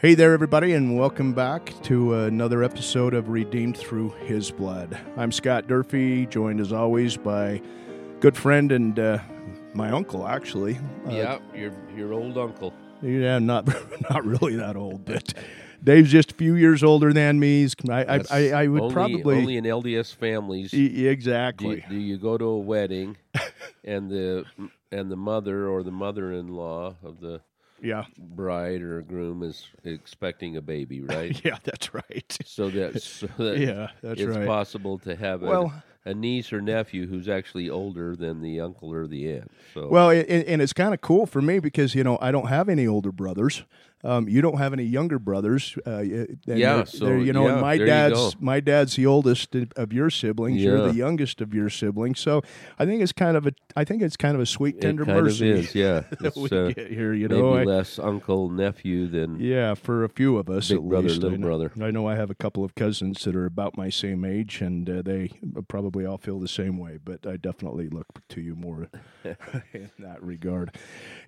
Hey there, everybody, and welcome back to another episode of Redeemed Through His Blood. I'm Scott Durfee, joined as always by good friend and uh, my uncle, actually. Uh, yeah, your your old uncle. Yeah, not not really that old, but Dave's just a few years older than me. He's, I, I, I, I would only, probably only in LDS families. E- exactly. Do, do you go to a wedding, and the and the mother or the mother-in-law of the yeah, bride or groom is expecting a baby, right? yeah, that's right. So that so that Yeah, that's it's right. possible to have a, Well- a niece or nephew who's actually older than the uncle or the aunt. So Well, and, and it's kind of cool for me because you know I don't have any older brothers. Um, you don't have any younger brothers. Uh, Yeah, so, you know, and my dad's my dad's the oldest of your siblings. You're the youngest of your siblings. So I think it's kind of a I think it's kind of a sweet it tender kind mercy of is, yeah. that we uh, get here. You maybe know, I- less uncle nephew than yeah, for a few of us Big at brother, least. I little know, brother. I know I have a couple of cousins that are about my same age, and uh, they probably all feel the same way. But I definitely look to you more in that regard.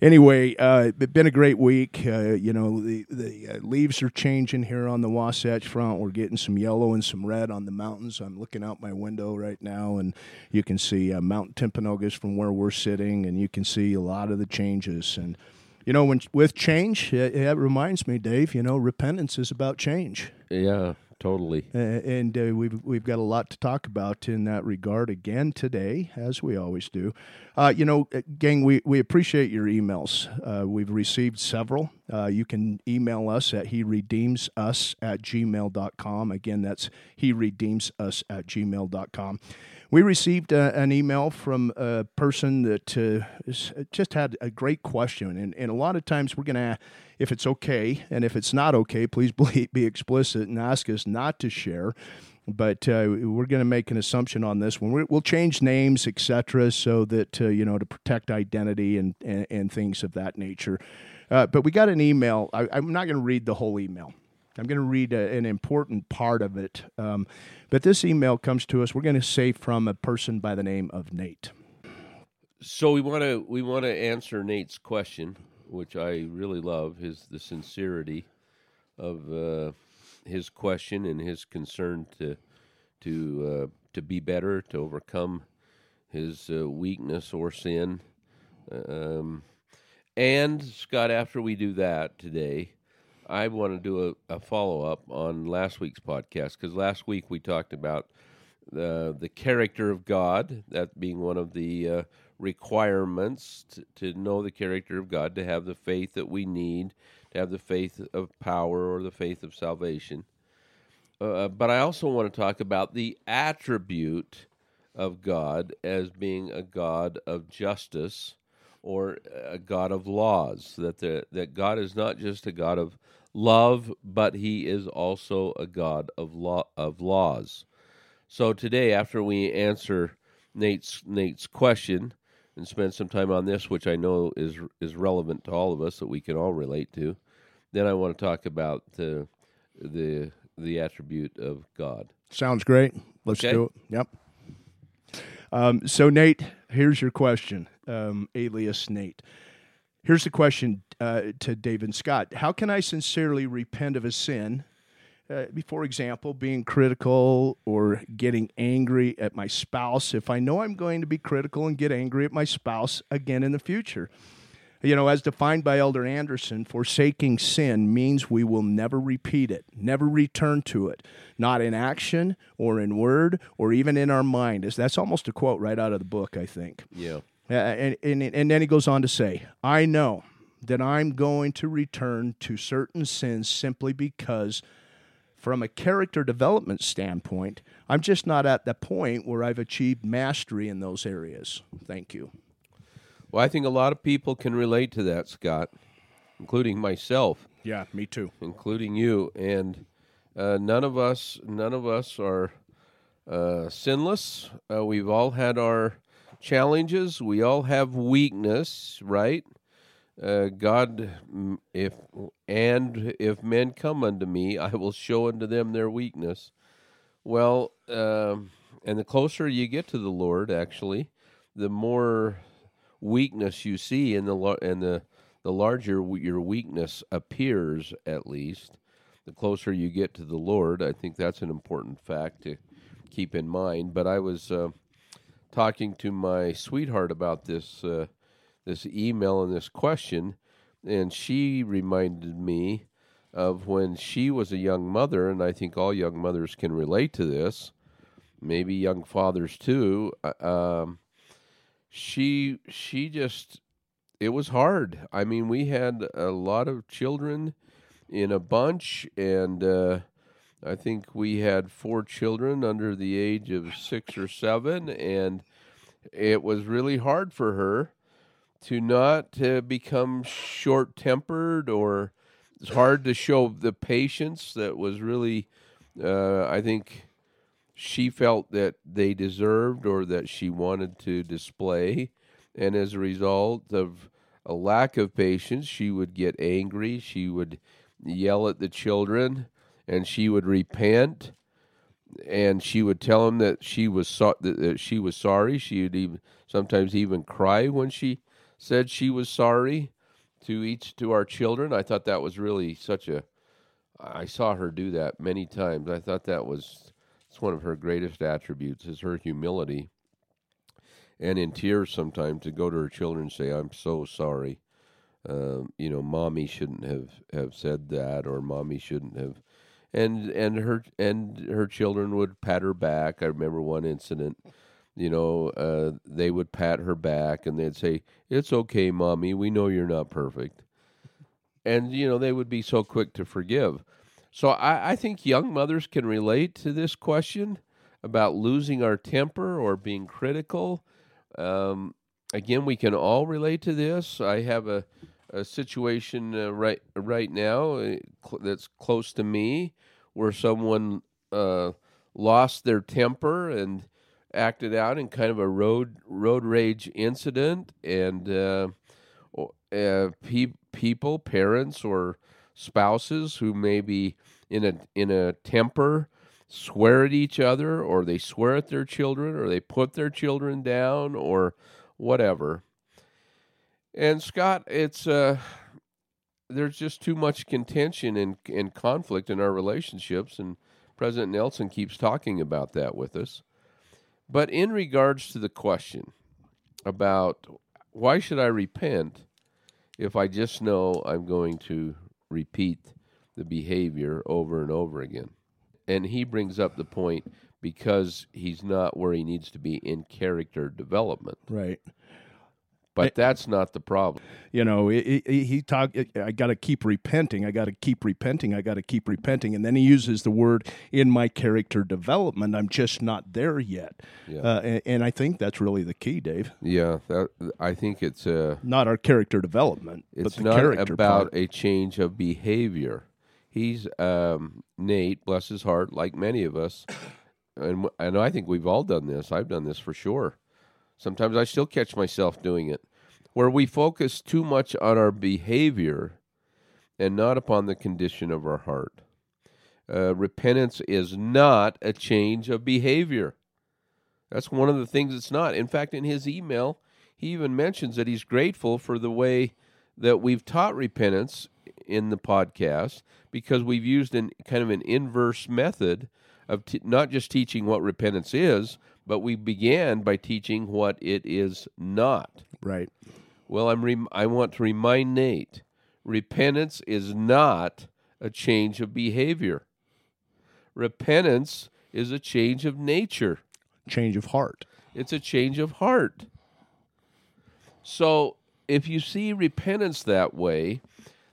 Anyway, uh, it's been a great week. Uh, you know, the the uh, leaves are changing here on the Wasatch Front. We're getting some yellow and some red on the mountains. I'm looking out my window right now, and you can see uh, Mount Timpanogos from where we're sitting, and you can see a lot of the changes and. You know, when with change, it, it reminds me, Dave. You know, repentance is about change, yeah, totally. and uh, we've we've got a lot to talk about in that regard again today, as we always do. Uh, you know, uh, gang, we, we appreciate your emails. Uh, we've received several. Uh, you can email us at he redeems us at gmail.com. Again, that's he redeems us at gmail.com. We received uh, an email from a person that uh, just had a great question. And, and a lot of times we're going to, if it's okay, and if it's not okay, please be, explicit and ask us not to share. But uh, we're going to make an assumption on this one. We're, we'll change names, etc., so that, uh, you know, to protect identity and, and, and things of that nature. Uh, but we got an email. I, I'm not going to read the whole email. I'm going to read a, an important part of it. Um, but this email comes to us, we're going to say from a person by the name of Nate. So we want to we want to answer Nate's question, which I really love, his the sincerity of uh, his question and his concern to to uh, to be better, to overcome his uh, weakness or sin. Um, and Scott, after we do that today, I want to do a, a follow up on last week's podcast because last week we talked about the the character of God, that being one of the uh, requirements to, to know the character of God, to have the faith that we need, to have the faith of power or the faith of salvation. Uh, but I also want to talk about the attribute of God as being a God of justice or a God of laws. That the, that God is not just a God of love, but He is also a God of law of laws. So today, after we answer Nate's Nate's question and spend some time on this, which I know is is relevant to all of us that we can all relate to, then I want to talk about the the the attribute of God. Sounds great. Let's Okay. do it. Yep. Um, so, Nate, here's your question, um, alias Nate. Here's the question uh, to David Scott How can I sincerely repent of a sin? Uh, for example, being critical or getting angry at my spouse, if I know I'm going to be critical and get angry at my spouse again in the future. You know, as defined by Elder Andersen, forsaking sin means we will never repeat it, never return to it, not in action or in word or even in our mind. That's almost a quote right out of the book, I think. Yeah. Uh, and, and, and then he goes on to say, I know that I'm going to return to certain sins simply because, from a character development standpoint, I'm just not at the point where I've achieved mastery in those areas. Thank you. Well, I think a lot of people can relate to that, Scott, including myself, Yeah, me too. including you, and uh, none of us, none of us are uh, sinless. Uh, we've all had our challenges. We all have weakness, right? Uh, God, if and if men come unto me, I will show unto them their weakness. Well, um, and the closer you get to the Lord, actually, the more weakness you see in the and the the larger your weakness appears, at least, the closer you get to the Lord. I think that's an important fact to keep in mind. But I was uh, talking to my sweetheart about this uh, this email and this question, and she reminded me of when she was a young mother, and I think all young mothers can relate to this. Maybe young fathers too. Uh, um, she she just it was hard. I mean, we had a lot of children in a bunch, and uh, I think we had four children under the age of six or seven, and it was really hard for her to not uh, become short tempered or it's hard to show the patience that was really, uh, I think she felt that they deserved or that she wanted to display. And as a result of a lack of patience, she would get angry. She would yell at the children and she would repent and she would tell them that she was so- that she was sorry. She would even sometimes even cry when she said she was sorry to each to our children. I thought that was really such a. I saw her do that many times. I thought that was it's one of her greatest attributes is her humility. And in tears sometimes to go to her children and say, "I'm so sorry." Um, you know, mommy shouldn't have, have said that, or mommy shouldn't have, and and her and her children would pat her back. I remember one incident you know, uh, they would pat her back and they'd say, "It's okay, mommy. We know you're not perfect," and you know they would be so quick to forgive. So I, I think young mothers can relate to this question about losing our temper or being critical. Um, again, we can all relate to this. I have a, a situation uh, right right now uh, cl- that's close to me where someone uh, lost their temper and acted out in kind of a road road rage incident, and uh, uh, pe- people, parents, or spouses who may be in a in a temper swear at each other, or they swear at their children, or they put their children down, or whatever. And Scott, it's uh, there's just too much contention and, and conflict in our relationships, and President Nelson keeps talking about that with us. But in regards to the question about why should I repent if I just know I'm going to repeat the behavior over and over again? And he brings up the point because he's not where he needs to be in character development. Right. But that's not the problem. You know, he, he, he talk. I got to keep repenting. I got to keep repenting. I got to keep repenting. And then he uses the word in my character development. I'm just not there yet. Yeah. Uh, and, and I think that's really the key, Dave. Yeah, that, I think it's uh, Not our character development, but it's the not character about part. a change of behavior. He's um, Nate, bless his heart, like many of us, and and I think we've all done this. I've done this for sure. Sometimes I still catch myself doing it, where we focus too much on our behavior and not upon the condition of our heart. Uh, repentance is not a change of behavior. That's one of the things it's not. In fact, in his email, he even mentions that he's grateful for the way that we've taught repentance in the podcast because we've used an kind of an inverse method of t- not just teaching what repentance is, but we began by teaching what it is not. right. Well, I'm rem- I want to remind Nate, repentance is not a change of behavior. Repentance is a change of nature. Change of heart. It's a change of heart. So if you see repentance that way,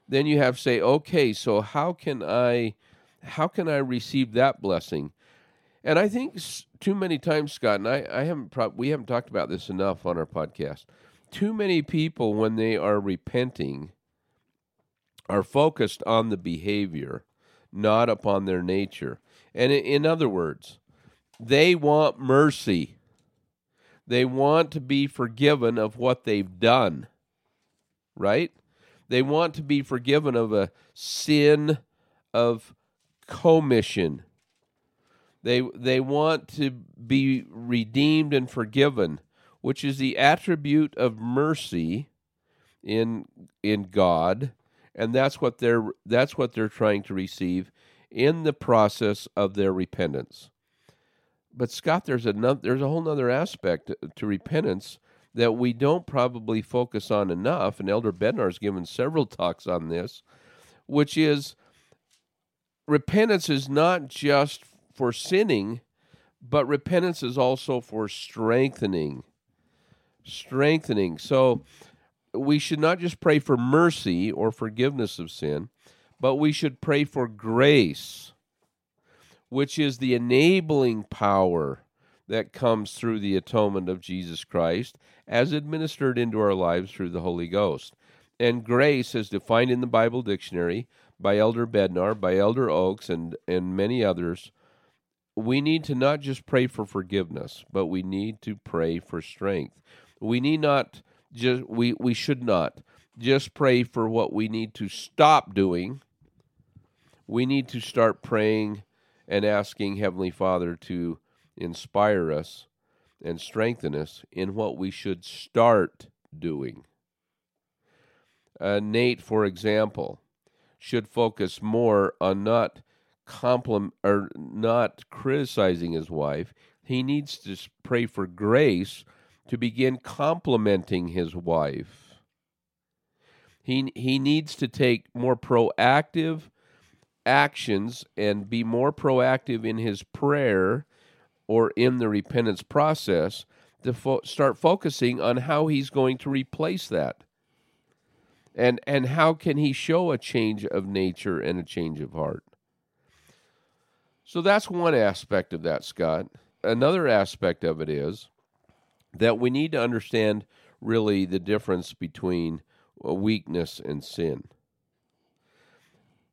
then you have to say, okay, so how can I how can I receive that blessing? And I think too many times, Scott, and I, I haven't pro- we haven't talked about this enough on our podcast. Too many people, when they are repenting, are focused on the behavior, not upon their nature. And in other words, they want mercy. They want to be forgiven of what they've done. Right? They want to be forgiven of a sin of commission. They they want to be redeemed and forgiven, which is the attribute of mercy in in God, and that's what they're that's what they're trying to receive in the process of their repentance. But Scott, there's another there's a whole other aspect to, repentance that we don't probably focus on enough, and Elder Bednar's given several talks on this, which is repentance is not just for sinning, but repentance is also for strengthening. Strengthening. So we should not just pray for mercy or forgiveness of sin, but we should pray for grace, which is the enabling power that comes through the atonement of Jesus Christ as administered into our lives through the Holy Ghost. And grace, as defined in the Bible dictionary by Elder Bednar, by Elder Oaks, and, and many others, we need to not just pray for forgiveness, but we need to pray for strength. We need not just we we should not just pray for what we need to stop doing. We need to start praying and asking Heavenly Father to inspire us and strengthen us in what we should start doing. Uh, Nate, for example, should focus more on not compliment or not criticizing his wife. He needs to pray for grace to begin complimenting his wife. He, he needs to take more proactive actions and be more proactive in his prayer or in the repentance process to fo- start focusing on how he's going to replace that. And, and how can he show a change of nature and a change of heart? So that's one aspect of that, Scott. Another aspect of it is that we need to understand really the difference between weakness and sin.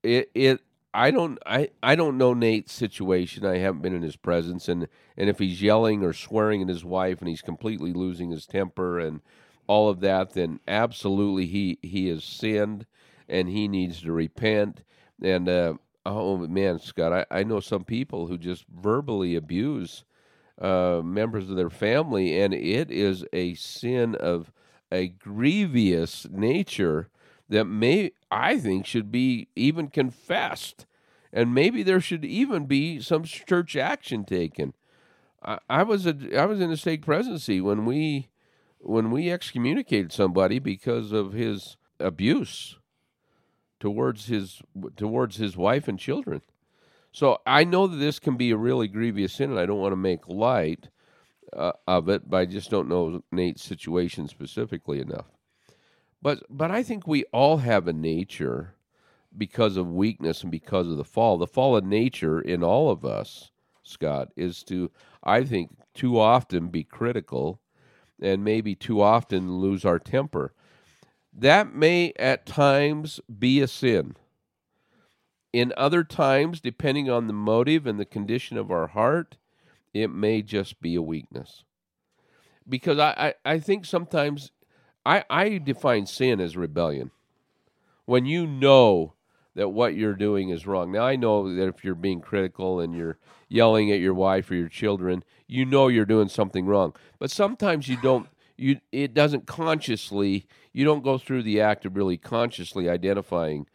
It it I don't I, I don't know Nate's situation. I haven't been in his presence and, and if he's yelling or swearing at his wife and he's completely losing his temper and all of that, then absolutely he he has sinned and he needs to repent. And uh, oh man, Scott, I, I know some people who just verbally abuse uh, members of their family, and it is a sin of a grievous nature that may I think should be even confessed, and maybe there should even be some church action taken. I, I was a I was in a stake presidency when we when we excommunicated somebody because of his abuse towards his towards his wife and children. So I know that this can be a really grievous sin, and I don't want to make light uh, of it, but I just don't know Nate's situation specifically enough. But but I think we all have a nature because of weakness and because of the fall. The fall of nature in all of us, Scott, is to I think too often be critical and maybe too often lose our temper. That may at times be a sin. In other times, depending on the motive and the condition of our heart, it may just be a weakness. Because I, I, I think sometimes I, I define sin as rebellion. When you know that what you're doing is wrong. Now, I know that if you're being critical and you're yelling at your wife or your children, you know you're doing something wrong. But sometimes you don't. You it doesn't consciously. You don't go through the act of really consciously identifying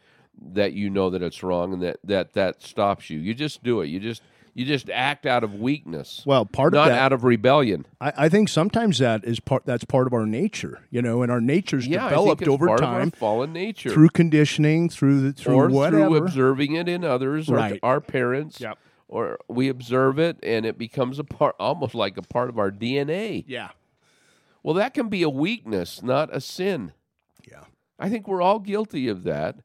that you know that it's wrong and that that that stops you. You just do it. You just you just act out of weakness. Well, part not of that, out of rebellion. I, I, think sometimes that is part. That's part of our nature, you know, and our nature's yeah, developed over time, fallen nature, through conditioning, through the, through or whatever. through observing it in others, right. our, our parents, yep. or we observe it and it becomes a part, almost like a part of our DNA. Yeah. Well, that can be a weakness, not a sin. Yeah. I think we're all guilty of that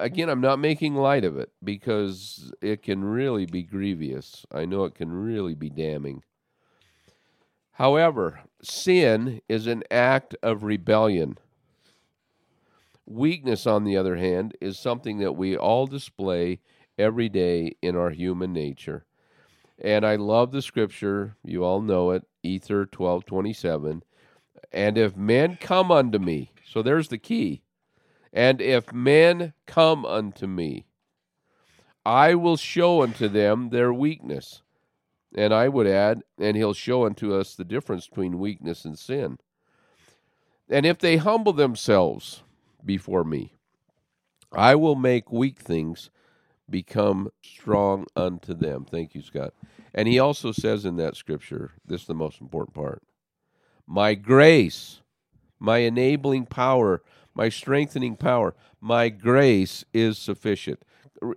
again, I'm not making light of it because it can really be grievous. I know it can really be damning. However, sin is an act of rebellion. Weakness, on the other hand, is something that we all display every day in our human nature. And I love the scripture, you all know it, Ether 12:27. And if men come unto me, so there's the key and if men come unto me, I will show unto them their weakness. And I would add, and he'll show unto us the difference between weakness and sin. And if they humble themselves before me, I will make weak things become strong unto them. Thank you, Scott. And he also says in that scripture, this is the most important part My grace, my enabling power, my strengthening power, my grace is sufficient.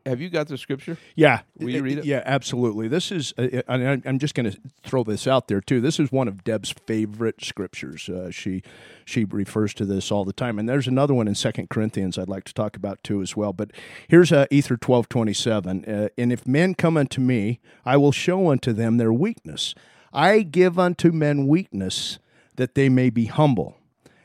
Have you got the scripture? Yeah. Will you read it? Yeah, absolutely. This is, uh, I'm just going to throw this out there too. This is one of Deb's favorite scriptures. Uh, she she refers to this all the time. And there's another one in Second Corinthians I'd like to talk about too as well. But here's uh, Ether twelve twenty seven. Uh, and if men come unto me, I will show unto them their weakness. I give unto men weakness that they may be humble.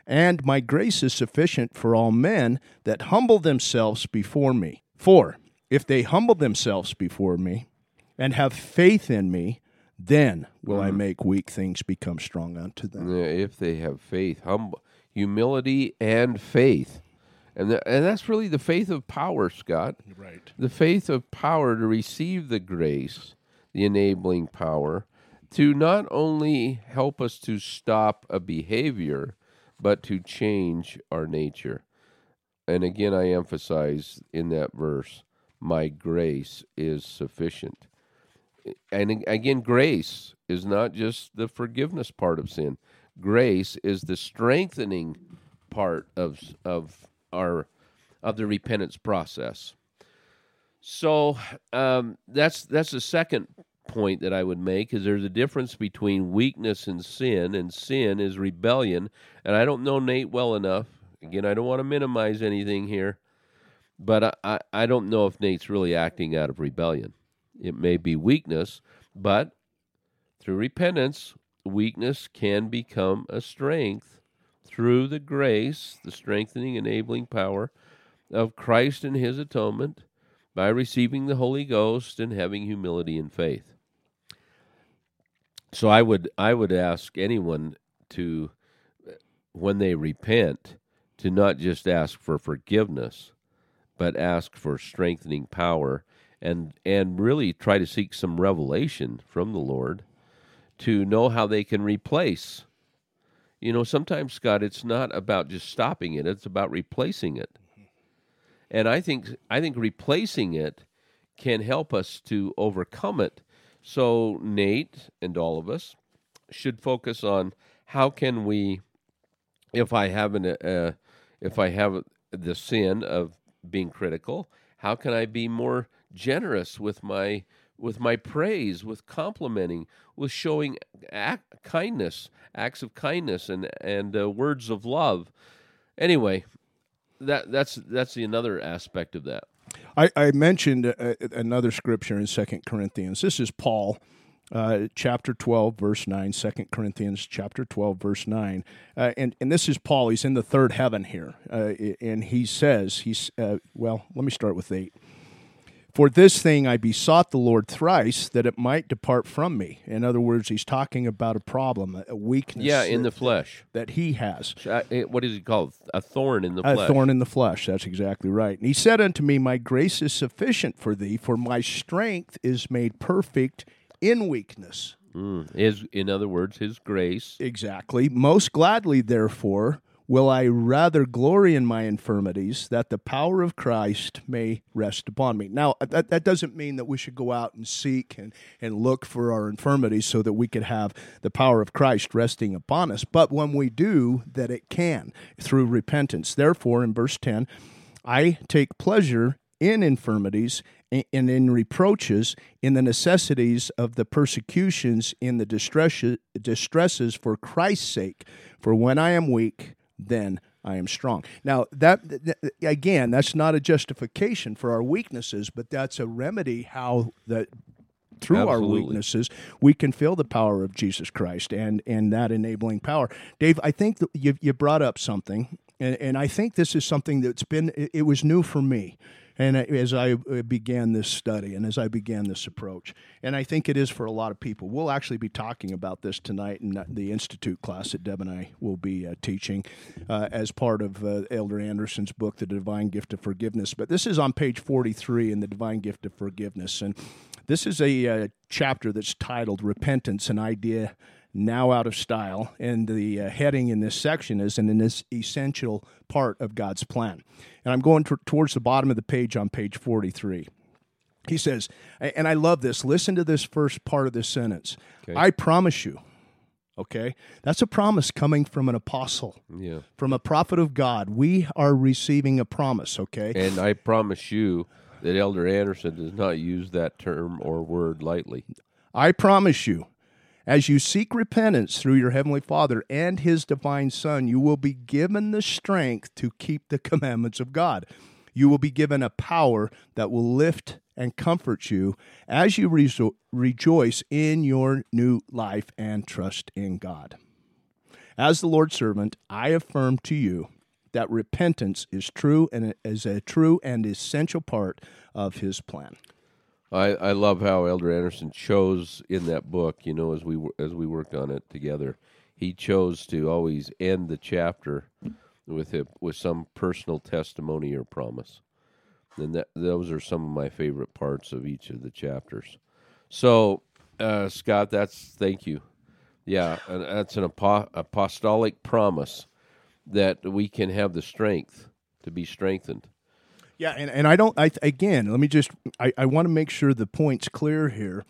And my grace is sufficient for all men that humble themselves before me. For if they humble themselves before me and have faith in me, then will I mm-hmm. make weak things become strong unto them. Yeah, If they have faith, humble, humility, and faith. And, tha- and that's really the faith of power, Scott. Right. the faith of power to receive the grace, the enabling power, to not only help us to stop a behavior, but to change our nature. And again, I emphasize in that verse, my grace is sufficient. And again, grace is not just the forgiveness part of sin. Grace is the strengthening part of of our of the repentance process. So um, that's that's the second point that I would make is there's a difference between weakness and sin, and sin is rebellion. And I don't know Nate well enough. Again, I don't want to minimize anything here, but I, I, I don't know if Nate's really acting out of rebellion. It may be weakness, but through repentance, weakness can become a strength through the grace, the strengthening, enabling power of Christ and his atonement by receiving the Holy Ghost and having humility and faith. So I would I would ask anyone to uh, when they repent to not just ask for forgiveness but ask for strengthening power and and really try to seek some revelation from the Lord to know how they can replace you know sometimes Scott it's not about just stopping it it's about replacing it and I think I think replacing it can help us to overcome it. So Nate and all of us should focus on how can we, if I have an, uh, if I have the sin of being critical, how can I be more generous with my with my praise, with complimenting, with showing act, kindness, acts of kindness, and and uh, words of love. Anyway, that that's that's the another aspect of that. I, I mentioned uh, another scripture in Second Corinthians. This is Paul, uh, chapter 12, verse 9. 2 Corinthians chapter 12, verse 9. Uh, and, and this is Paul. He's in the third heaven here. Uh, and he says, he's uh, well, let me start with 8. For this thing I besought the Lord thrice that it might depart from me. In other words, he's talking about a problem, a weakness Yeah, in the flesh. that he has. What is it called? A thorn in the A flesh. thorn in the flesh. That's exactly right. And he said unto me, My grace is sufficient for thee, for my strength is made perfect in weakness. Mm. His, in other words, His grace. Exactly. Most gladly, therefore, will I rather glory in my infirmities, that the power of Christ may rest upon me. Now, uh, that, that doesn't mean that we should go out and seek and, and look for our infirmities so that we could have the power of Christ resting upon us. But when we do, that it can through repentance. Therefore, in verse 10, I take pleasure in infirmities and in reproaches, in the necessities of the persecutions, in the distresses, distresses for Christ's sake. For when I am weak, then I am strong. Now, that th- again, that's not a justification for our weaknesses, but that's a remedy how that through our weaknesses we can feel the power of Jesus Christ and and that enabling power. Dave, I think that you you brought up something, and, and I think this is something that's been it, it was new for me. And as I uh, began this study and as I began this approach, and I think it is for a lot of people. We'll actually be talking about this tonight in the Institute class that Deb and I will be uh, teaching uh, as part of uh, Elder Andersen's book, The Divine Gift of Forgiveness. But this is on page 43 in The Divine Gift of Forgiveness. And this is a uh, chapter that's titled Repentance, an Idea now out of style. And the uh, heading in this section is an, an essential part of God's plan. And I'm going t- towards the bottom of the page on page 43. He says, and I love this. Listen to this first part of this sentence. Okay. I promise you. Okay, that's a promise coming from an apostle, Yeah. from a prophet of God. We are receiving a promise. Okay, And I promise you that Elder Andersen does not use that term or word lightly. I promise you, as you seek repentance through your heavenly Father and His divine Son, you will be given the strength to keep the commandments of God. You will be given a power that will lift and comfort you as you rejo- rejoice in your new life and trust in God. As the Lord's servant, I affirm to you that repentance is true and is a true and essential part of His plan. I, I love how Elder Andersen chose in that book, you know, as we as we worked on it together, he chose to always end the chapter with a, with some personal testimony or promise, and that those are some of my favorite parts of each of the chapters. So, uh, Scott, that's thank you. Yeah, and that's an apo- apostolic promise that we can have the strength to be strengthened. Yeah, and, and I don't. I again, let me just. I, I want to make sure the point's clear here.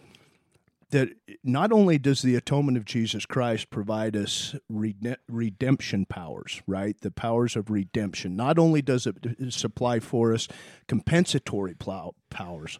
That not only does the atonement of Jesus Christ provide us rede- redemption powers, right? The powers of redemption. Not only does it supply for us compensatory plow- powers,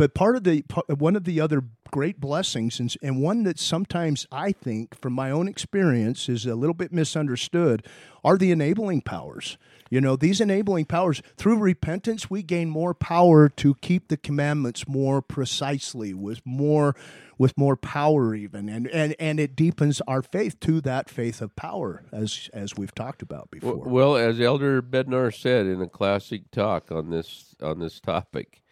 but part of the one of the other great blessings, and, and one that sometimes I think, from my own experience, is a little bit misunderstood, are the enabling powers. You know, these enabling powers, through repentance, we gain more power to keep the commandments more precisely, with more with more power even. And, and and it deepens our faith to that faith of power, as as we've talked about before. Well, as Elder Bednar said in a classic talk on this on this topic,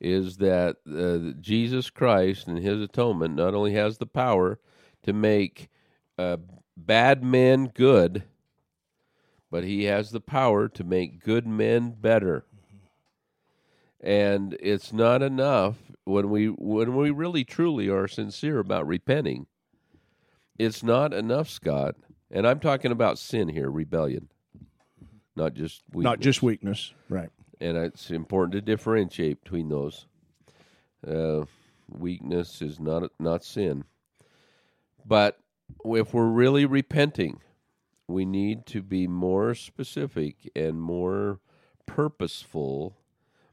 is that uh, Jesus Christ and His atonement not only has the power to make uh, bad men good, but He has the power to make good men better. And it's not enough when we when we really truly are sincere about repenting. It's not enough, Scott. And I'm talking about sin here, rebellion, not just weakness. Not just weakness, right? And it's important to differentiate between those. Uh, weakness is not not sin, but if we're really repenting, we need to be more specific and more purposeful,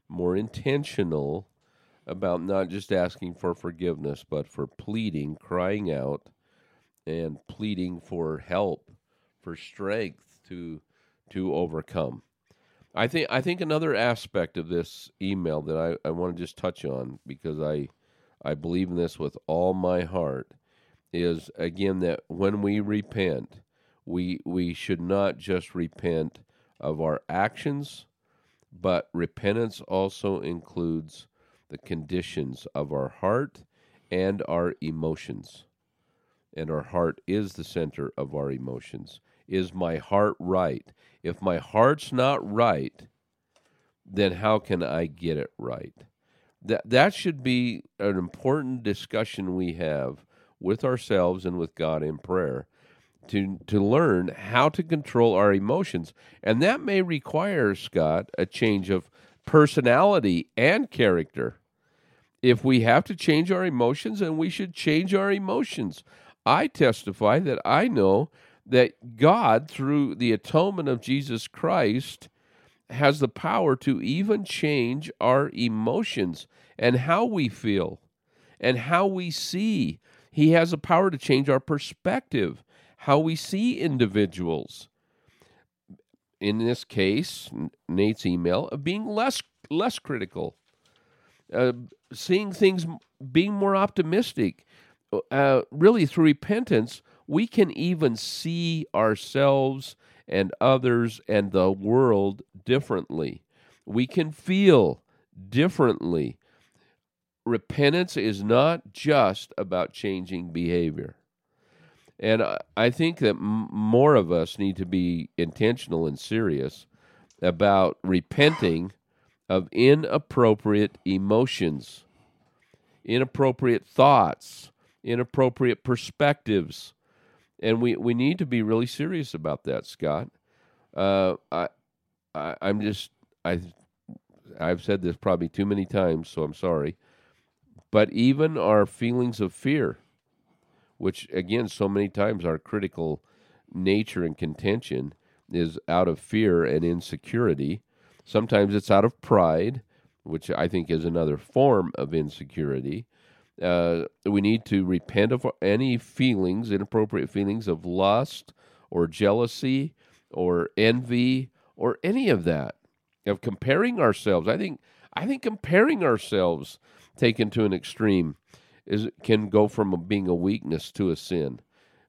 more intentional about not just asking for forgiveness, but for pleading, crying out, and pleading for help, for strength to to overcome. I think I think another aspect of this email that I, I want to just touch on because I I believe in this with all my heart is again that when we repent, we we should not just repent of our actions, but repentance also includes the conditions of our heart and our emotions. And our heart is the center of our emotions. Is my heart right? If my heart's not right, then how can I get it right? That that should be an important discussion we have with ourselves and with God in prayer to to learn how to control our emotions. And that may require, Scott, a change of personality and character. If we have to change our emotions, then we should change our emotions. I testify that I know that God, through the atonement of Jesus Christ, has the power to even change our emotions and how we feel and how we see. He has the power to change our perspective, how we see individuals. In this case, Nate's email of being less less critical, uh, seeing things being more optimistic. Uh, really, through repentance, we can even see ourselves and others and the world differently. We can feel differently. Repentance is not just about changing behavior. And I- think that more of us need to be intentional and serious about repenting of inappropriate emotions, inappropriate thoughts, inappropriate perspectives, and we we need to be really serious about that, Scott. Uh, I, I I'm just I I've said this probably too many times, so I'm sorry. But even our feelings of fear, which again, so many times our critical nature and contention is out of fear and insecurity. Sometimes it's out of pride, which I think is another form of insecurity. Uh, we need to repent of any feelings, inappropriate feelings of lust or jealousy or envy or any of that of comparing ourselves. I think I think comparing ourselves taken to an extreme is can go from being a weakness to a sin.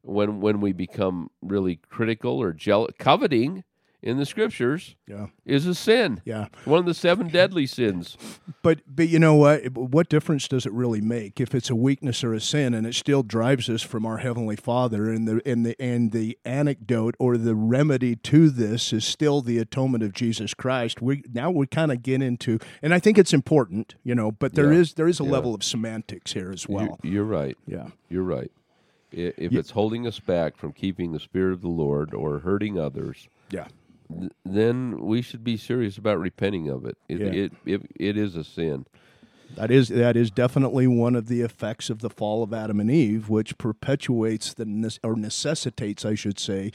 When when we become really critical or jealous, coveting in the scriptures Yeah. is a sin. Yeah. One of the seven deadly sins. But but you know what? What difference does it really make if it's a weakness or a sin, and it still drives us from our heavenly Father? And the and the and the anecdote or the remedy to this is still the atonement of Jesus Christ. We now we kind of get into, and I think it's important, you know. But there Yeah. is there is a Yeah. level of semantics here as well. You- You're right. yeah. You're right. If it's holding us back from keeping the Spirit of the Lord or hurting others, Yeah. Th- then we should be serious about repenting of it. It, Yeah. it, it, it is a sin. That is that is definitely one of the effects of the fall of Adam and Eve, which perpetuates the or necessitates, I should say,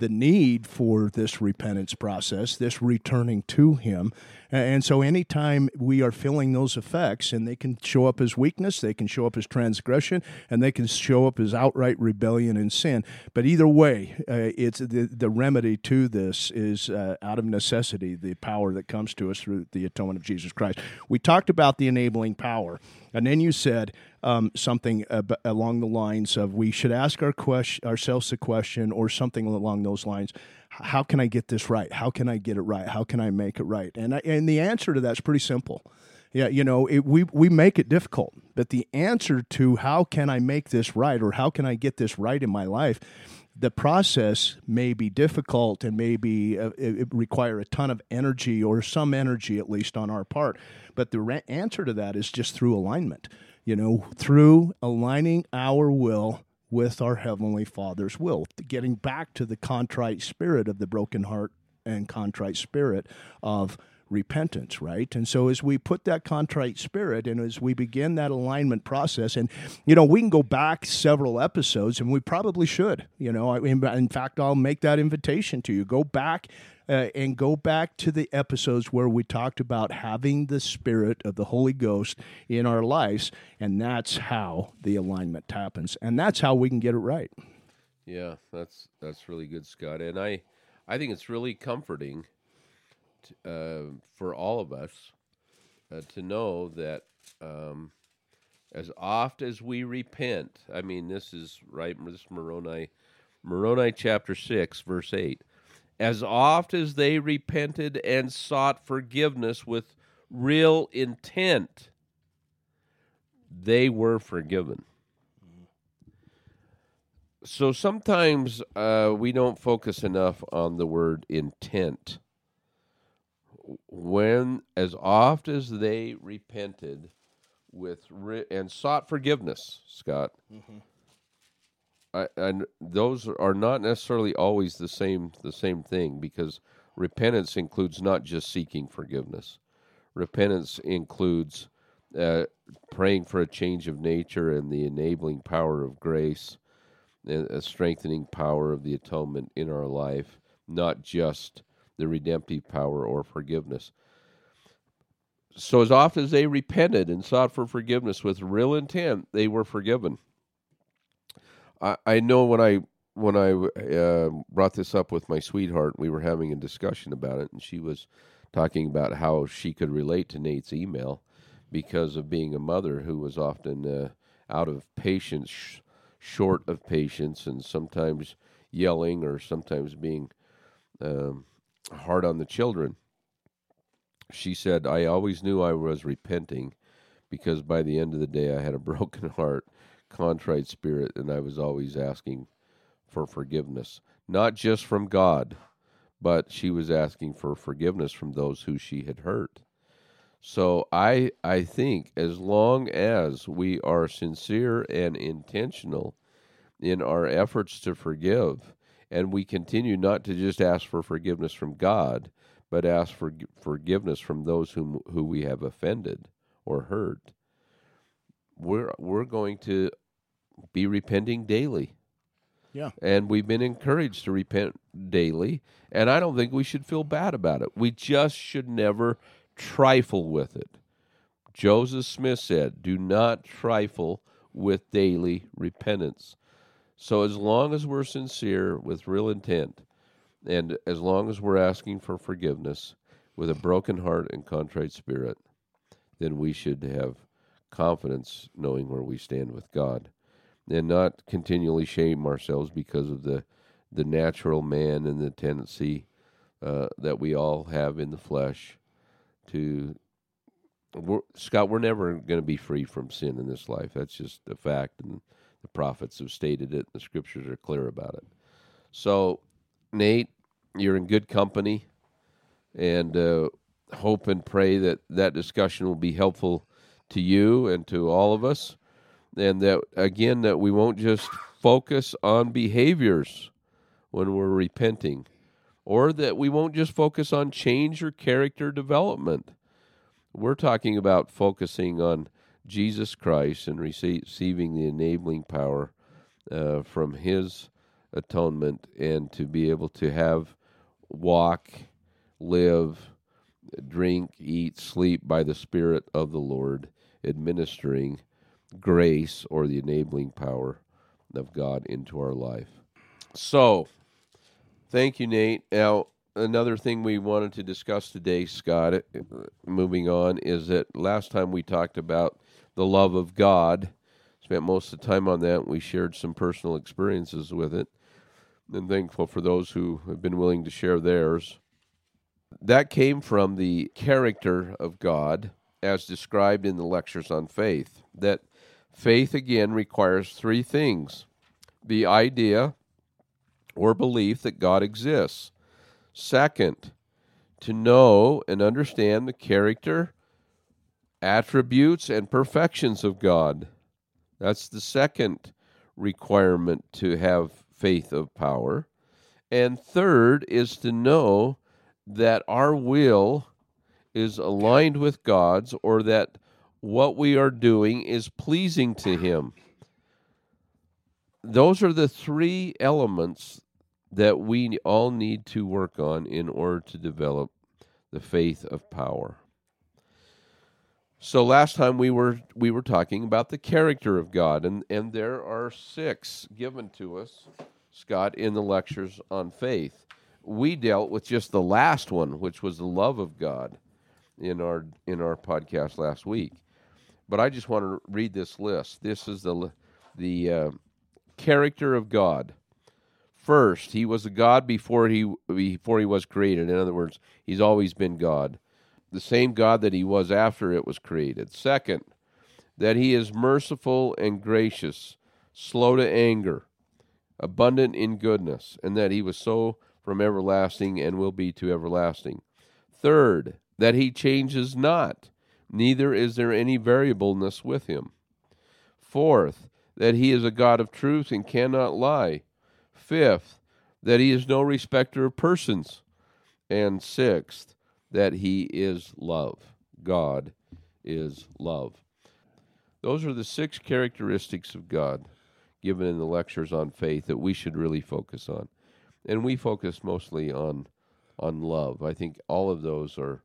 the need for this repentance process, this returning to Him. And so, anytime we are feeling those effects, and they can show up as weakness, they can show up as transgression, and they can show up as outright rebellion and sin. But either way, uh, it's the the remedy to this is uh, out of necessity, the power that comes to us through the atonement of Jesus Christ. We talked about the enabling power, and then you said um, something ab- along the lines of we should ask our question, ourselves a question, or something along those lines. How can I get this right? How can I get it right? How can I make it right? And I, and the answer to that's pretty simple. Yeah, you know, it, we we make it difficult, but the answer to how can I make this right or how can I get this right in my life, the process may be difficult and maybe uh, require a ton of energy or some energy at least on our part. But the ra- answer to that is just through alignment. You know, through aligning our will with our heavenly Father's will, getting back to the contrite spirit of the broken heart and contrite spirit of repentance, right? And so as we put that contrite spirit and as we begin that alignment process, and you know, we can go back several episodes, and we probably should. You know, in, fact, I'll make that invitation to you. Go back. Uh, and go back to the episodes where we talked about having the spirit of the Holy Ghost in our lives, and that's how the alignment happens, and that's how we can get it right. Yeah, that's that's really good, Scott. And I, I think it's really comforting uh, for all of us uh, to know that um, as oft as we repent, I mean, this is right. This is Moroni, Moroni chapter six, verse eight. As oft as they repented and sought forgiveness with real intent, they were forgiven so sometimes uh, we don't focus enough on the word intent. When, as oft as they repented with re- and sought forgiveness, Scott, And those are not necessarily always the same the same thing because repentance includes not just seeking forgiveness. Repentance includes uh, praying for a change of nature and the enabling power of grace and a strengthening power of the atonement in our life, not just the redemptive power or forgiveness. So, as often as they repented and sought for forgiveness with real intent, they were forgiven. I, I know when I when I uh, brought this up with my sweetheart, we were having a discussion about it, and she was talking about how she could relate to Nate's email because of being a mother who was often uh, out of patience short of patience and sometimes yelling or sometimes being um, hard on the children. She said, I always knew I was repenting because by the end of the day I had a broken heart, contrite spirit, and I was always asking for forgiveness. Not just from God, but she was asking for forgiveness from those who she had hurt. So I I think as long as we are sincere and intentional in our efforts to forgive, and we continue not to just ask for forgiveness from God, but ask for forgiveness from those whom who we have offended or hurt, we're we're going to be repenting daily. Yeah. And we've been encouraged to repent daily, and I don't think we should feel bad about it. We just should never trifle with it. Joseph Smith said, "Do not trifle with daily repentance." So as long as we're sincere with real intent, and as long as we're asking for forgiveness with a broken heart and contrite spirit, then we should have confidence knowing where we stand with God and not continually shame ourselves because of the the natural man and the tendency uh, that we all have in the flesh to we're, Scott, we're never going to be free from sin in this life. That's just a fact, and the prophets have stated it. The scriptures are clear about it. So, Nate, you're in good company, and uh, hope and pray that that discussion will be helpful to you and to all of us and that again that we won't just focus on behaviors when we're repenting or that we won't just focus on change or character development. We're talking about focusing on Jesus Christ and receiving the enabling power uh, from His atonement and to be able to have walk, live, drink, eat, sleep by the Spirit of the Lord, administering grace or the enabling power of God into our life. So, thank you, Nate. Now, another thing we wanted to discuss today, Scott, uh, moving on, is that last time we talked about the love of God, spent most of the time on that. We shared some personal experiences with it, and thankful for those who have been willing to share theirs. That came from the character of God as described in the lectures on faith. That faith again requires three things the idea or belief that God exists. Second, to know and understand the character, attributes, and perfections of God. That's the second requirement to have faith of power. And third is to know that our will is aligned with God's or that what we are doing is pleasing to Him. Those are the three elements that we all need to work on in order to develop the faith of power. So last time we were we were talking about the character of God and and there are 6 given to us Scott in the lectures on faith. We dealt with just the last one which was the love of God in our in our podcast last week. But I just want to read this list. This is the the uh, character of God. First, he was a God before he before he was created. In other words, he's always been God. The same God that he was after it was created. Second, that he is merciful and gracious, slow to anger, abundant in goodness, and that he was so from everlasting and will be to everlasting. Third, that he changes not, neither is there any variableness with him. Fourth, that he is a God of truth and cannot lie. Fifth, that he is no respecter of persons. And sixth, that he is love. God is love. Those are the six characteristics of God given in the lectures on faith that we should really focus on. And we focus mostly on on love. I think all of those are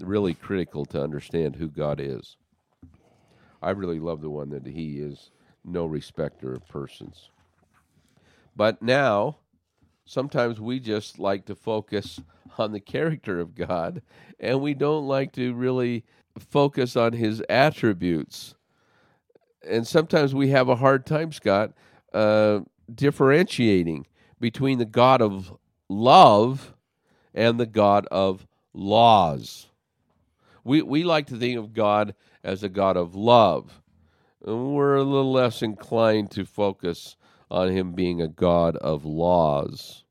really critical to understand who God is. I really love the one that He is no respecter of persons. But now, sometimes we just like to focus on the character of God, and we don't like to really focus on His attributes. And sometimes we have a hard time, Scott, uh, differentiating between the God of love and the God of laws. We we like to think of God as a God of love. We're a little less inclined to focus on him being a God of laws.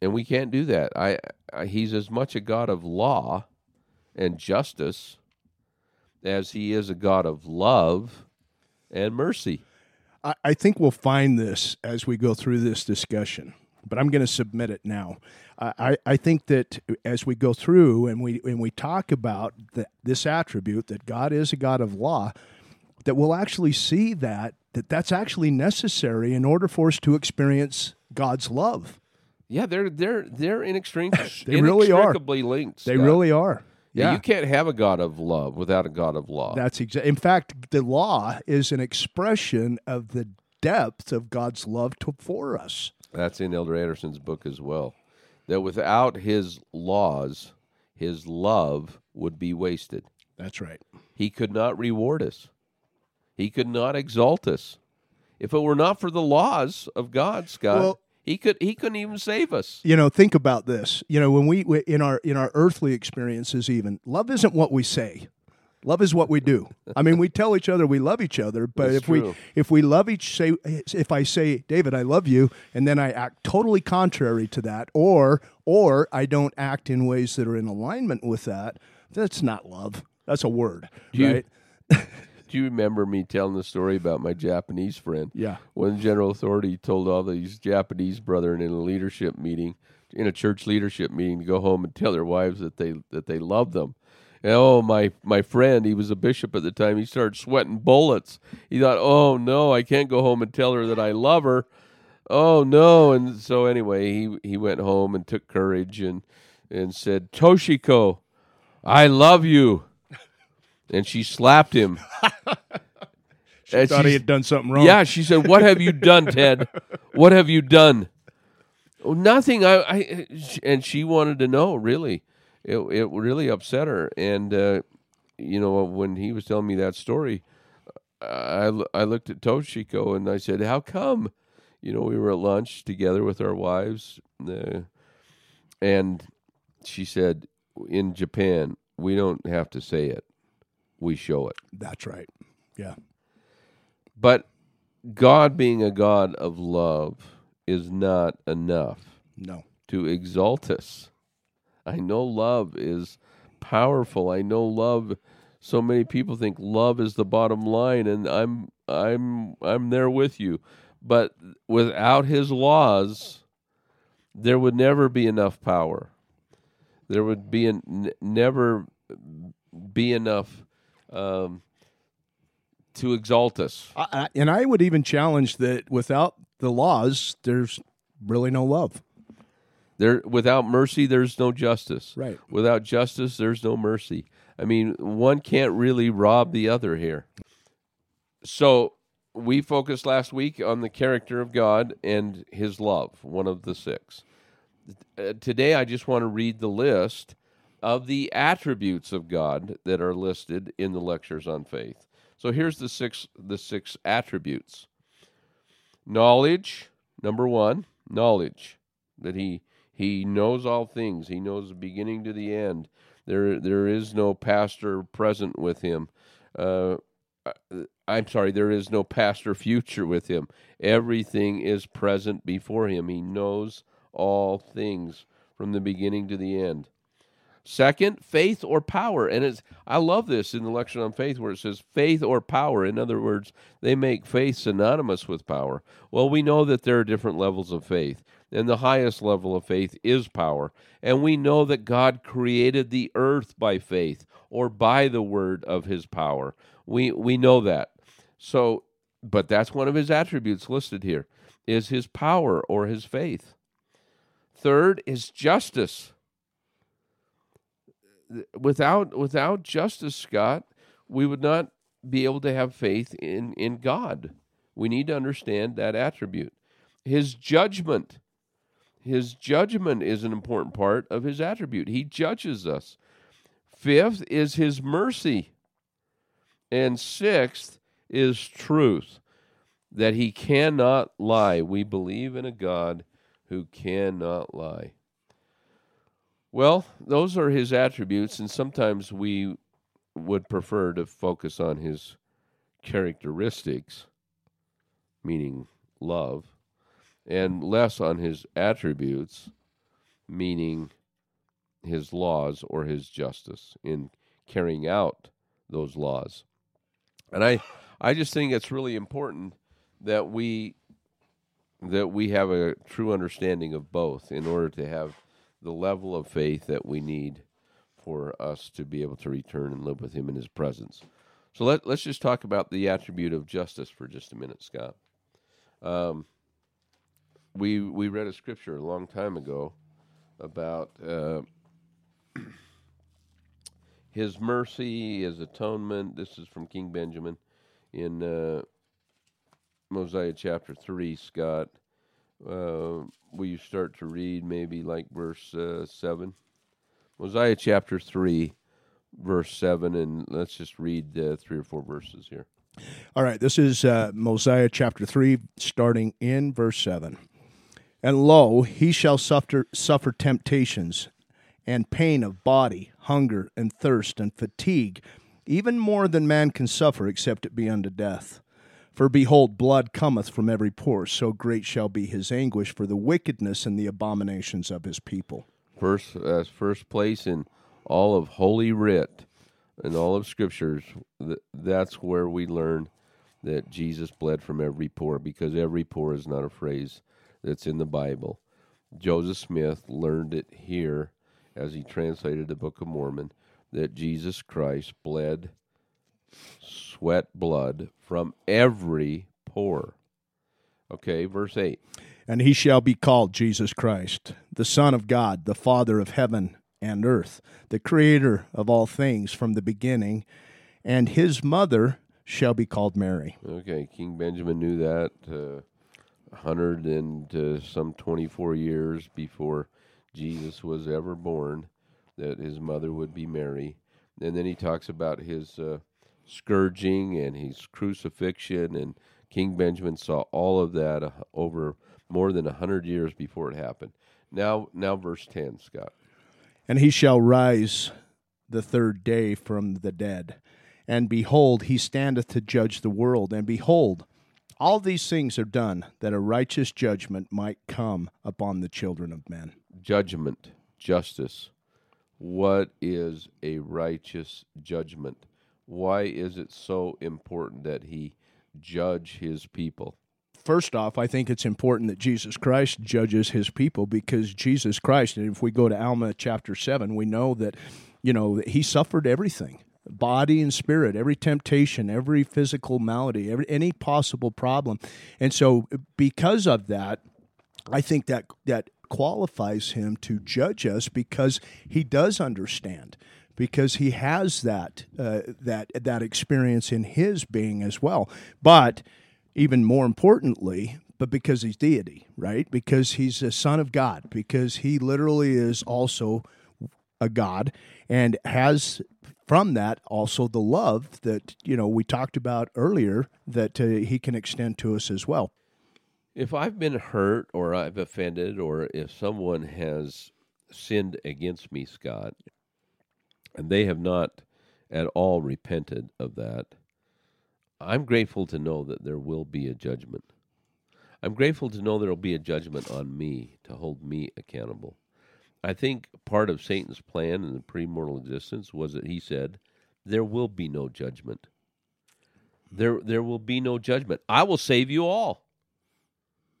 And we can't do that. I, I he's as much a God of law and justice as he is a God of love and mercy. I, I think we'll find this as we go through this discussion, but I'm going to submit it now. I, I think that as we go through and we and we talk about the, this attribute that God is a God of law, that we'll actually see that that that's actually necessary in order for us to experience God's love. Yeah, they're they're they're inextric- They really are. inextricably linked. They really are. Yeah, you can't have a God of love without a God of law. That's exactly. In fact, the law is an expression of the depth of God's love to, for us. That's in Elder Andersen's book as well. That without his laws, his love would be wasted. That's right. He could not reward us. He could not exalt us. If it were not for the laws of God, Scott, Well- he could he couldn't even save us. You know, think about this. You know, when we we- in our in our earthly experiences, even love isn't what we say. Love is what we do. I mean, we tell each other we love each other, but That's if we if we love each say if I say David, I love you, and then I act totally contrary to that, or or I don't act in ways that are in alignment with that, that's not love. That's a word, Do you- right? Do you remember me telling the story about my Japanese friend? Yeah. When General Authority told all these Japanese brethren in a leadership meeting, in a church leadership meeting, to go home and tell their wives that they that they love them. Oh, my my friend, he was a bishop at the time. He started sweating bullets. He thought, "Oh no, I can't go home and tell her that I love her." Oh no! And so anyway, he he went home and took courage and and said, "Toshiko, I love you." And she slapped him. And Thought he had done something wrong. yeah, she said, "What have you done, Ted? What have you done?" Oh, nothing. I, I, and she wanted to know. Really, it it really upset her. And uh, you know, when he was telling me that story, I I looked at Toshiko and I said, "How come?" You know, we were at lunch together with our wives, uh, and she said, "In Japan, we don't have to say it; we show it." That's right. Yeah. But God being a God of love is not enough No. to exalt us. I know love is powerful. I know love so many people think love is the bottom line and I'm I'm I'm there with you. But without his laws there would never be enough power. There would be an, n- never be enough um, to exalt us. I, I, and I would even challenge that without the laws, there's really no love. There, without mercy, there's no justice. Right. Without justice, there's no mercy. I mean, one can't really rob the other here. So we focused last week on the character of God and His love, one of the six. Uh, today, I just want to read the list of the attributes of God that are listed in the lectures on faith. So here's the six the six attributes. Knowledge, number 1, knowledge that he he knows all things. He knows the beginning to the end. There there is no pastor present with him. Uh, I'm sorry, there is no pastor future with him. Everything is present before him. He knows all things from the beginning to the end. Second, faith or power. And it's I love this in the lecture on faith where it says faith or power. In other words, they make faith synonymous with power. Well, we know that there are different levels of faith. And the highest level of faith is power. And we know that God created the earth by faith or by the word of his power. We we know that. So but that's one of his attributes listed here is his power or his faith. Third is justice without without justice, Scott, we would not be able to have faith in in God. We need to understand that attribute. His judgment. His judgment is an important part of his attribute. He judges us. Fifth is his mercy. And sixth is truth, that he cannot lie. We believe in a God who cannot lie. Well, those are his attributes, and sometimes we would prefer to focus on his characteristics, meaning love, and less on his attributes, meaning his laws or his justice in carrying out those laws. And I, I just think it's really important that we that we have a true understanding of both in order to have the level of faith that we need for us to be able to return and live with him in his presence. So let, let's just talk about the attribute of justice for just a minute, Scott. Um, we we read a scripture a long time ago about uh, his mercy, his atonement. This is from King Benjamin in uh, Mosiah chapter 3, Scott. Uh, will you start to read maybe like verse uh, 7? Mosiah chapter 3, verse 7, and let's just read uh, three or four verses here. All right, this is uh, Mosiah chapter 3, starting in verse 7. And lo, he shall suffer, suffer temptations and pain of body, hunger and thirst and fatigue, even more than man can suffer, except it be unto death. For behold, blood cometh from every pore, so great shall be his anguish for the wickedness and the abominations of his people. First, uh, first place in all of Holy Writ, in all of Scriptures, th- that's where we learn that Jesus bled from every pore, because every pore is not a phrase that's in the Bible. Joseph Smith learned it here as he translated the Book of Mormon that Jesus Christ bled sweat blood from every pore. Okay, verse 8. And he shall be called Jesus Christ, the Son of God, the Father of heaven and earth, the Creator of all things from the beginning, and his mother shall be called Mary. Okay, King Benjamin knew that uh, 100 and uh, some 24 years before Jesus was ever born, that his mother would be Mary. And then he talks about his uh, scourging and his crucifixion, and King Benjamin saw all of that uh, over more than a hundred years before it happened. Now, now, verse ten, Scott. And he shall rise the third day from the dead, and behold, he standeth to judge the world. And behold, all these things are done that a righteous judgment might come upon the children of men. Judgment, justice. What is a righteous judgment? Why is it so important that he judge his people? First off, I think it's important that Jesus Christ judges his people because Jesus Christ, and if we go to Alma chapter 7, we know that, you know, he suffered everything body and spirit, every temptation, every physical malady, every, any possible problem. And so, because of that, I think that that qualifies him to judge us because he does understand because he has that uh, that that experience in his being as well. But even more importantly, but because he's deity, right? Because he's a son of God, because he literally is also a God and has from that also the love that you know we talked about earlier that uh, he can extend to us as well. If I've been hurt or I've offended or if someone has sinned against me, Scott, and they have not at all repented of that, I'm grateful to know that there will be a judgment. I'm grateful to know there will be a judgment on me to hold me accountable. I think part of Satan's plan in the premortal existence was that he said, There will be no judgment. There, there will be no judgment. I will save you all.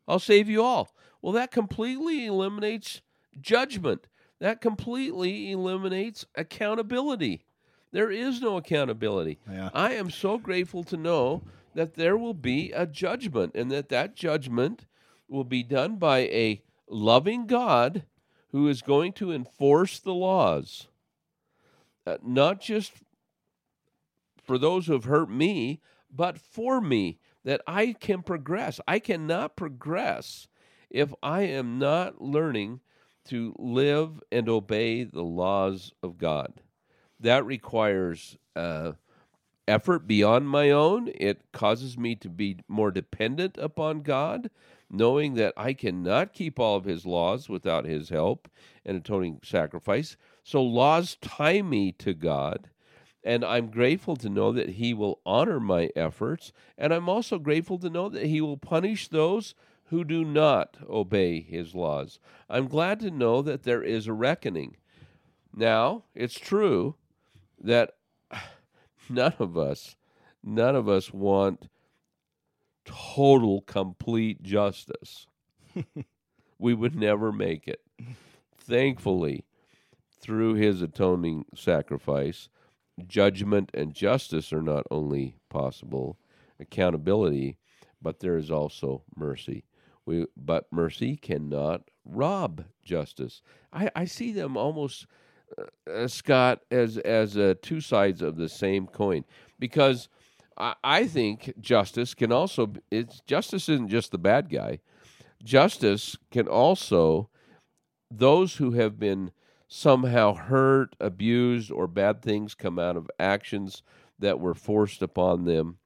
I'll save you all. Well, that completely eliminates judgment that completely eliminates accountability. There is no accountability. Yeah. I am so grateful to know that there will be a judgment and that that judgment will be done by a loving God who is going to enforce the laws. Uh, not just for those who have hurt me, but for me, that I can progress. I cannot progress if I am not learning to live and obey the laws of God. That requires uh, effort beyond my own. It causes me to be more dependent upon God, knowing that I cannot keep all of His laws without His help and atoning sacrifice. So laws tie me to God. And I'm grateful to know that He will honor my efforts. And I'm also grateful to know that He will punish those who do not obey his laws. I'm glad to know that there is a reckoning. Now, it's true that none of us, none of us want total, complete justice, we would never make it. Thankfully, through his atoning sacrifice, judgment and justice are not only possible, accountability, but there is also mercy. We, but mercy cannot rob justice. I, I see them almost, uh, uh, Scott, as as uh, two sides of the same coin, because I, I think justice can also. It's justice isn't just the bad guy. Justice can also those who have been somehow hurt, abused, or bad things come out of actions that were forced upon them.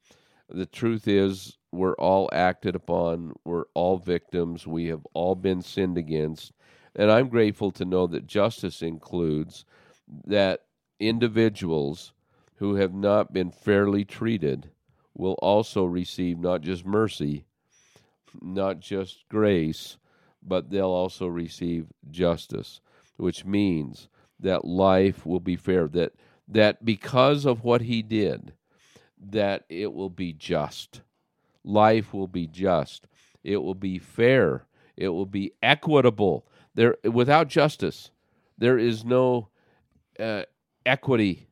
The truth is, we're all acted upon, we're all victims, we have all been sinned against. And I'm grateful to know that justice includes that individuals who have not been fairly treated will also receive not just mercy, not just grace, but they'll also receive justice which means that life will be fair that that because of what he did that it will be just life will be just. It will be fair. It will be equitable. There without justice there is no uh, equity.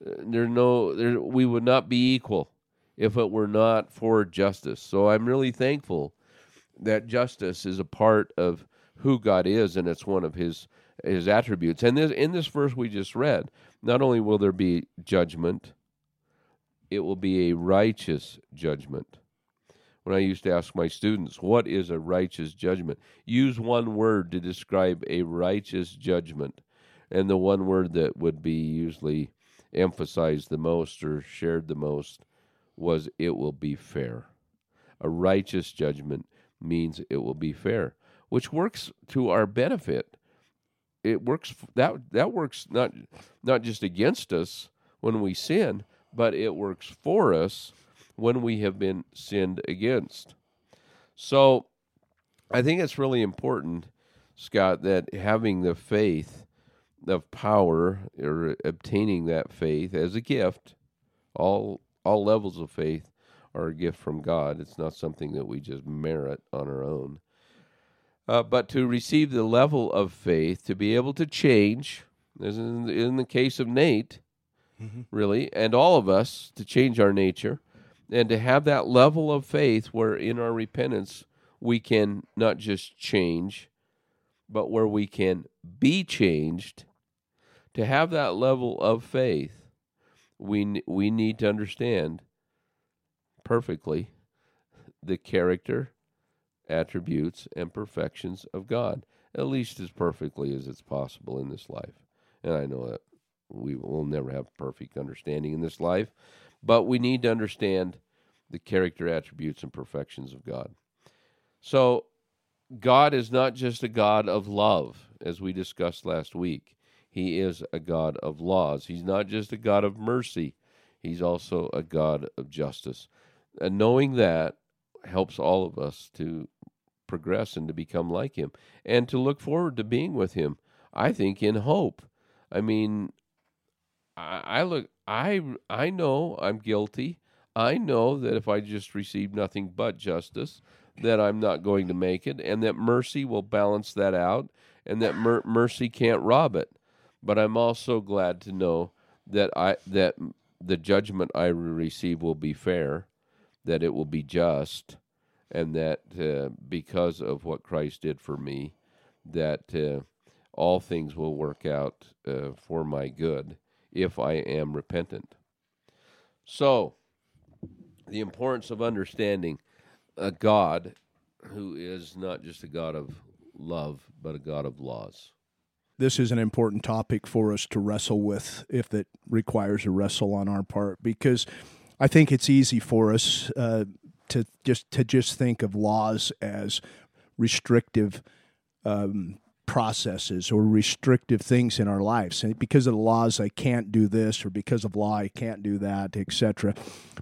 There no there we would not be equal if it were not for justice. So i'm really thankful that justice is a part of who God is, and it's one of His His attributes. And this, in this verse we just read, not only will there be judgment, it will be a righteous judgment. When I used to ask my students, "What is a righteous judgment?" Use one word to describe a righteous judgment, and the one word that would be usually emphasized the most or shared the most was it will be fair. A righteous judgment means it will be fair which works to our benefit. It works that that works not not just against us when we sin, but it works for us when we have been sinned against. So I think it's really important, Scott, that having the faith of power or obtaining that faith as a gift, all all levels of faith are a gift from God. It's not something that we just merit on our own uh, but to receive the level of faith to be able to change, as in, in the case of Nate, mm-hmm. really, and all of us to change our nature, and to have that level of faith where in our repentance we can not just change, but where we can be changed. To have that level of faith, we we need to understand perfectly the character attributes, and perfections of God, at least as perfectly as it's possible in this life. And I know that we will never have perfect understanding in this life, but we need to understand the character attributes and perfections of God. So, God is not just a God of love, as we discussed last week. He is a God of laws. He's not just a God of mercy, He's also a God of justice. And knowing that helps all of us to progress and to become like him and to look forward to being with him. I think in hope. I mean, I, I look, I, I know I'm guilty. I know that if I just receive nothing but justice, that I'm not going to make it, and that mercy will balance that out, and that mer- mercy can't rob it. But I'm also glad to know that I that the judgment I receive will be fair, that it will be just, and that uh, because of what Christ did for me, that uh, all things will work out uh, for my good if I am repentant. So, the importance of understanding a God who is not just a God of love, but a God of laws. This is an important topic for us to wrestle with if it requires a wrestle on our part because I think it's easy for us uh, to just to just think of laws as restrictive um, processes or restrictive things in our lives. And because of the laws, I can't do this, or because of law, I can't do that, etc.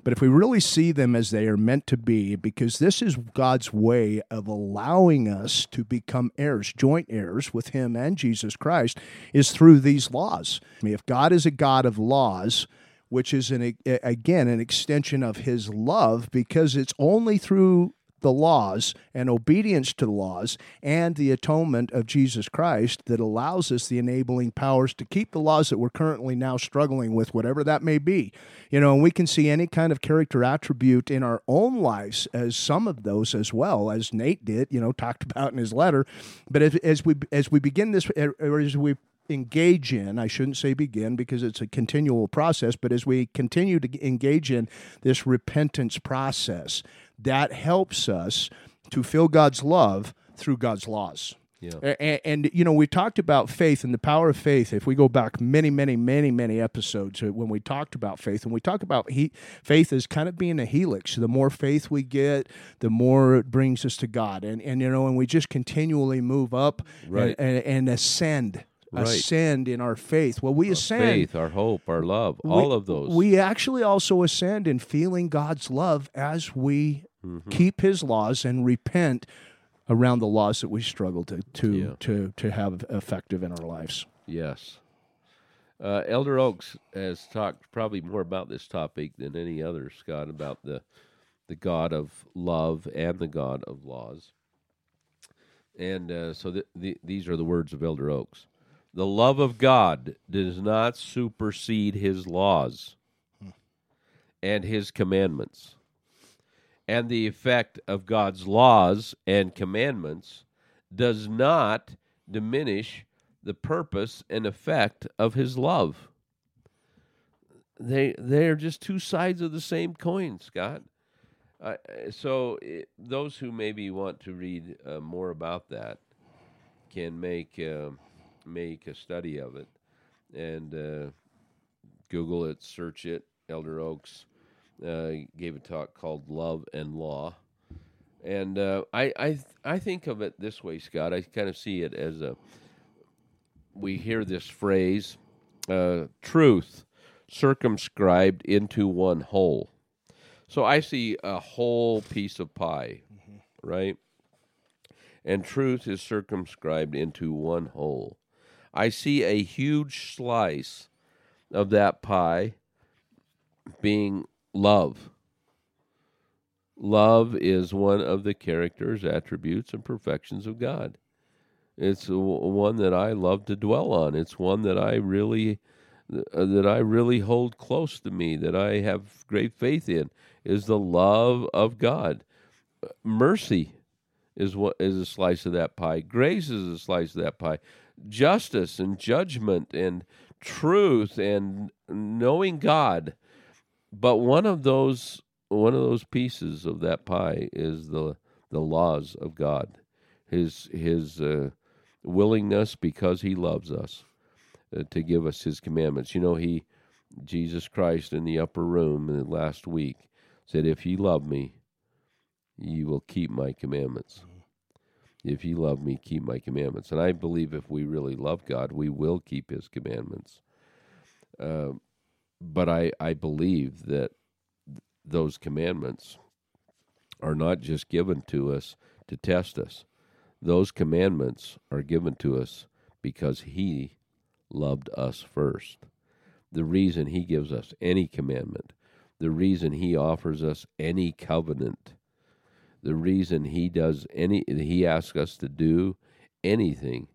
But if we really see them as they are meant to be, because this is God's way of allowing us to become heirs, joint heirs with Him and Jesus Christ, is through these laws. I mean, if God is a God of laws, which is an again an extension of his love because it's only through the laws and obedience to the laws and the atonement of Jesus Christ that allows us the enabling powers to keep the laws that we're currently now struggling with, whatever that may be. You know, and we can see any kind of character attribute in our own lives as some of those as well, as Nate did, you know, talked about in his letter. But as, as we as we begin this, or as we engage in, I shouldn't say begin because it's a continual process, but as we continue to engage in this repentance process, that helps us to feel God's love through God's laws. Yeah. And, and, you know, we talked about faith and the power of faith. If we go back many, many, many, many episodes uh, when we talked about faith, and we talk about he, faith as kind of being a helix. The more faith we get, the more it brings us to God, and and you know, and we just continually move up right. and, and, and ascend Right. ascend in our faith. Well, we Our ascend. faith, our hope, our love, all of those. We actually also ascend in feeling God's love as we Mm-hmm. keep His laws and repent around the laws that we struggle to to Yeah. to to have effective in our lives. Yes. Uh, Elder Oaks has talked probably more about this topic than any other, Scott, about the the God of love and the God of laws. And uh, so th- the, these are the words of Elder Oaks. The love of God does not supersede his laws and his commandments. And the effect of God's laws and commandments does not diminish the purpose and effect of his love. They they're just two sides of the same coin, Scott. Uh, so it, those who maybe want to read uh, more about that can make uh, make a study of it and uh, Google it, search it. Elder Oaks uh, gave a talk called "Love and Law," and uh, I I th- I think of it this way, Scott. I kind of see it as a we hear this phrase, uh, "truth circumscribed into one whole." So I see a whole piece of pie, right? And truth is circumscribed into one whole. I see a huge slice of that pie being love. Love is one of the characters, attributes, and perfections of God. It's one that I love to dwell on. It's one that I really uh, that I really hold close to me, that I have great faith in, is the love of God. Mercy is what is a slice of that pie. Grace is a slice of that pie. Justice and judgment and truth and knowing God. But one of those one of those pieces of that pie is the the laws of God. His his uh, willingness because he loves us uh, to give us his commandments. You know, he Jesus Christ in the upper room in the last week said, "If ye love me, ye will keep my commandments." If ye love me, keep my commandments. And I believe if we really love God, we will keep his commandments. Uh, but I, I believe that th- those commandments are not just given to us to test us. Those commandments are given to us because he loved us first. The reason he gives us any commandment, the reason he offers us any covenant, the reason he does any he asks us to do anything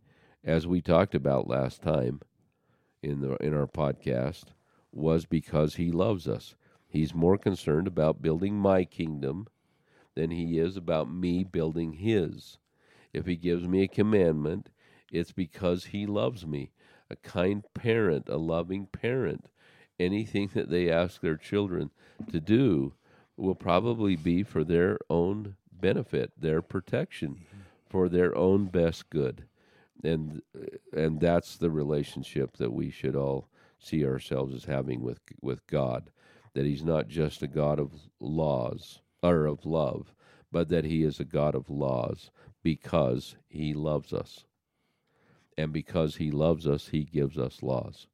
as we talked about last time in the in our podcast was because he loves us. He's more concerned about building my kingdom than he is about me building his. If he gives me a commandment, it's because he loves me. A kind parent, a loving parent, anything that they ask their children to do will probably be for their own benefit, their protection, for their own best good. And and that's the relationship that we should all see ourselves as having with with God, that he's not just a God of laws or of love, but that he is a God of laws because he loves us. And because he loves us, he gives us laws.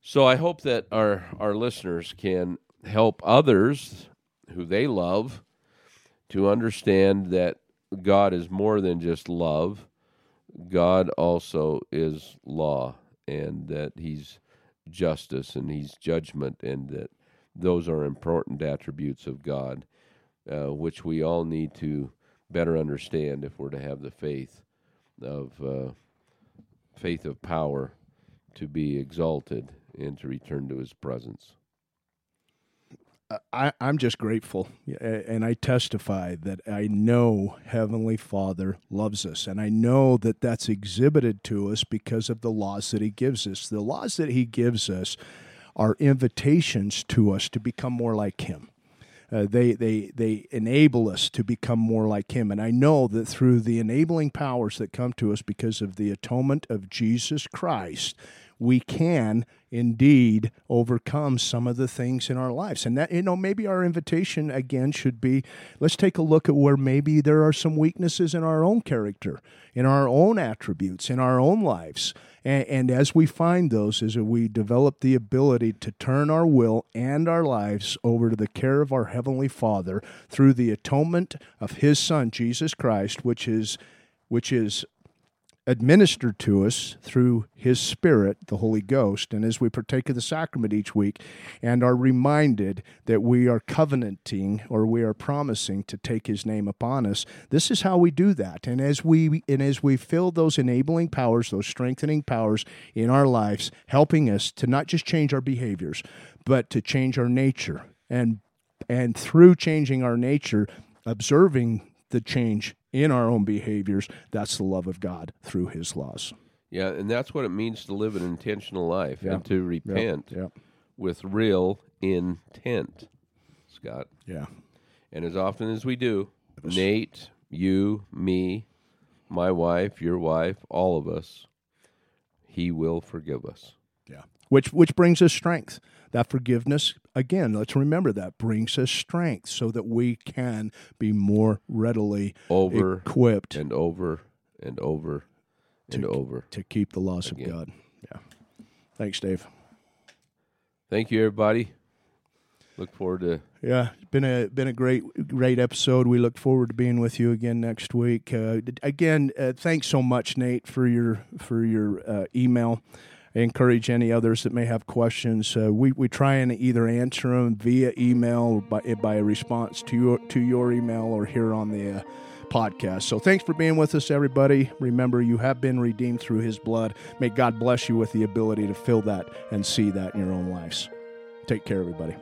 So I hope that our our listeners can help others who they love to understand that God is more than just love. God also is law and that he's justice and He's judgment, and that those are important attributes of God, uh, which we all need to better understand if we're to have the faith of uh, faith of power to be exalted and to return to His presence. I, I'm just grateful, and I testify that I know Heavenly Father loves us, and I know that that's exhibited to us because of the laws that He gives us. The laws that He gives us are invitations to us to become more like Him. Uh, they they they enable us to become more like Him, and I know that through the enabling powers that come to us because of the atonement of Jesus Christ, we can indeed overcome some of the things in our lives. And that, you know, maybe our invitation again should be let's take a look at where maybe there are some weaknesses in our own character, in our own attributes, in our own lives. And, and as we find those, as we develop the ability to turn our will and our lives over to the care of our Heavenly Father through the atonement of His Son, Jesus Christ, which is which is administered to us through His Spirit, the Holy Ghost, and as we partake of the sacrament each week and are reminded that we are covenanting or we are promising to take His name upon us, this is how we do that. And as we and as we feel those enabling powers, those strengthening powers in our lives, helping us to not just change our behaviors, but to change our nature, and and through changing our nature, observing the change in our own behaviors. That's the love of God through His laws. Yeah, and that's what it means to live an intentional life Yeah. and to repent Yeah. with real intent, Scott. Yeah. And as often as we do, Nate, you, me, my wife, your wife, all of us, He will forgive us. Yeah. Which which brings us strength. That forgiveness, again, let's remember that brings us strength so that we can be more readily Over equipped and over and over and over. to keep the laws Again. of God. Yeah. Thanks, Dave. Thank you, everybody. Look forward to Yeah, been a been a great great episode. We look forward to being with you again next week. Uh, again, uh, thanks so much, Nate, for your for your uh, email. Encourage any others that may have questions. Uh, we we try and either answer them via email or by by a response to your to your email or here on the. Uh, podcast. So thanks for being with us everybody. Remember you have been redeemed through his blood. May God bless you with the ability to feel that and see that in your own lives. Take care everybody.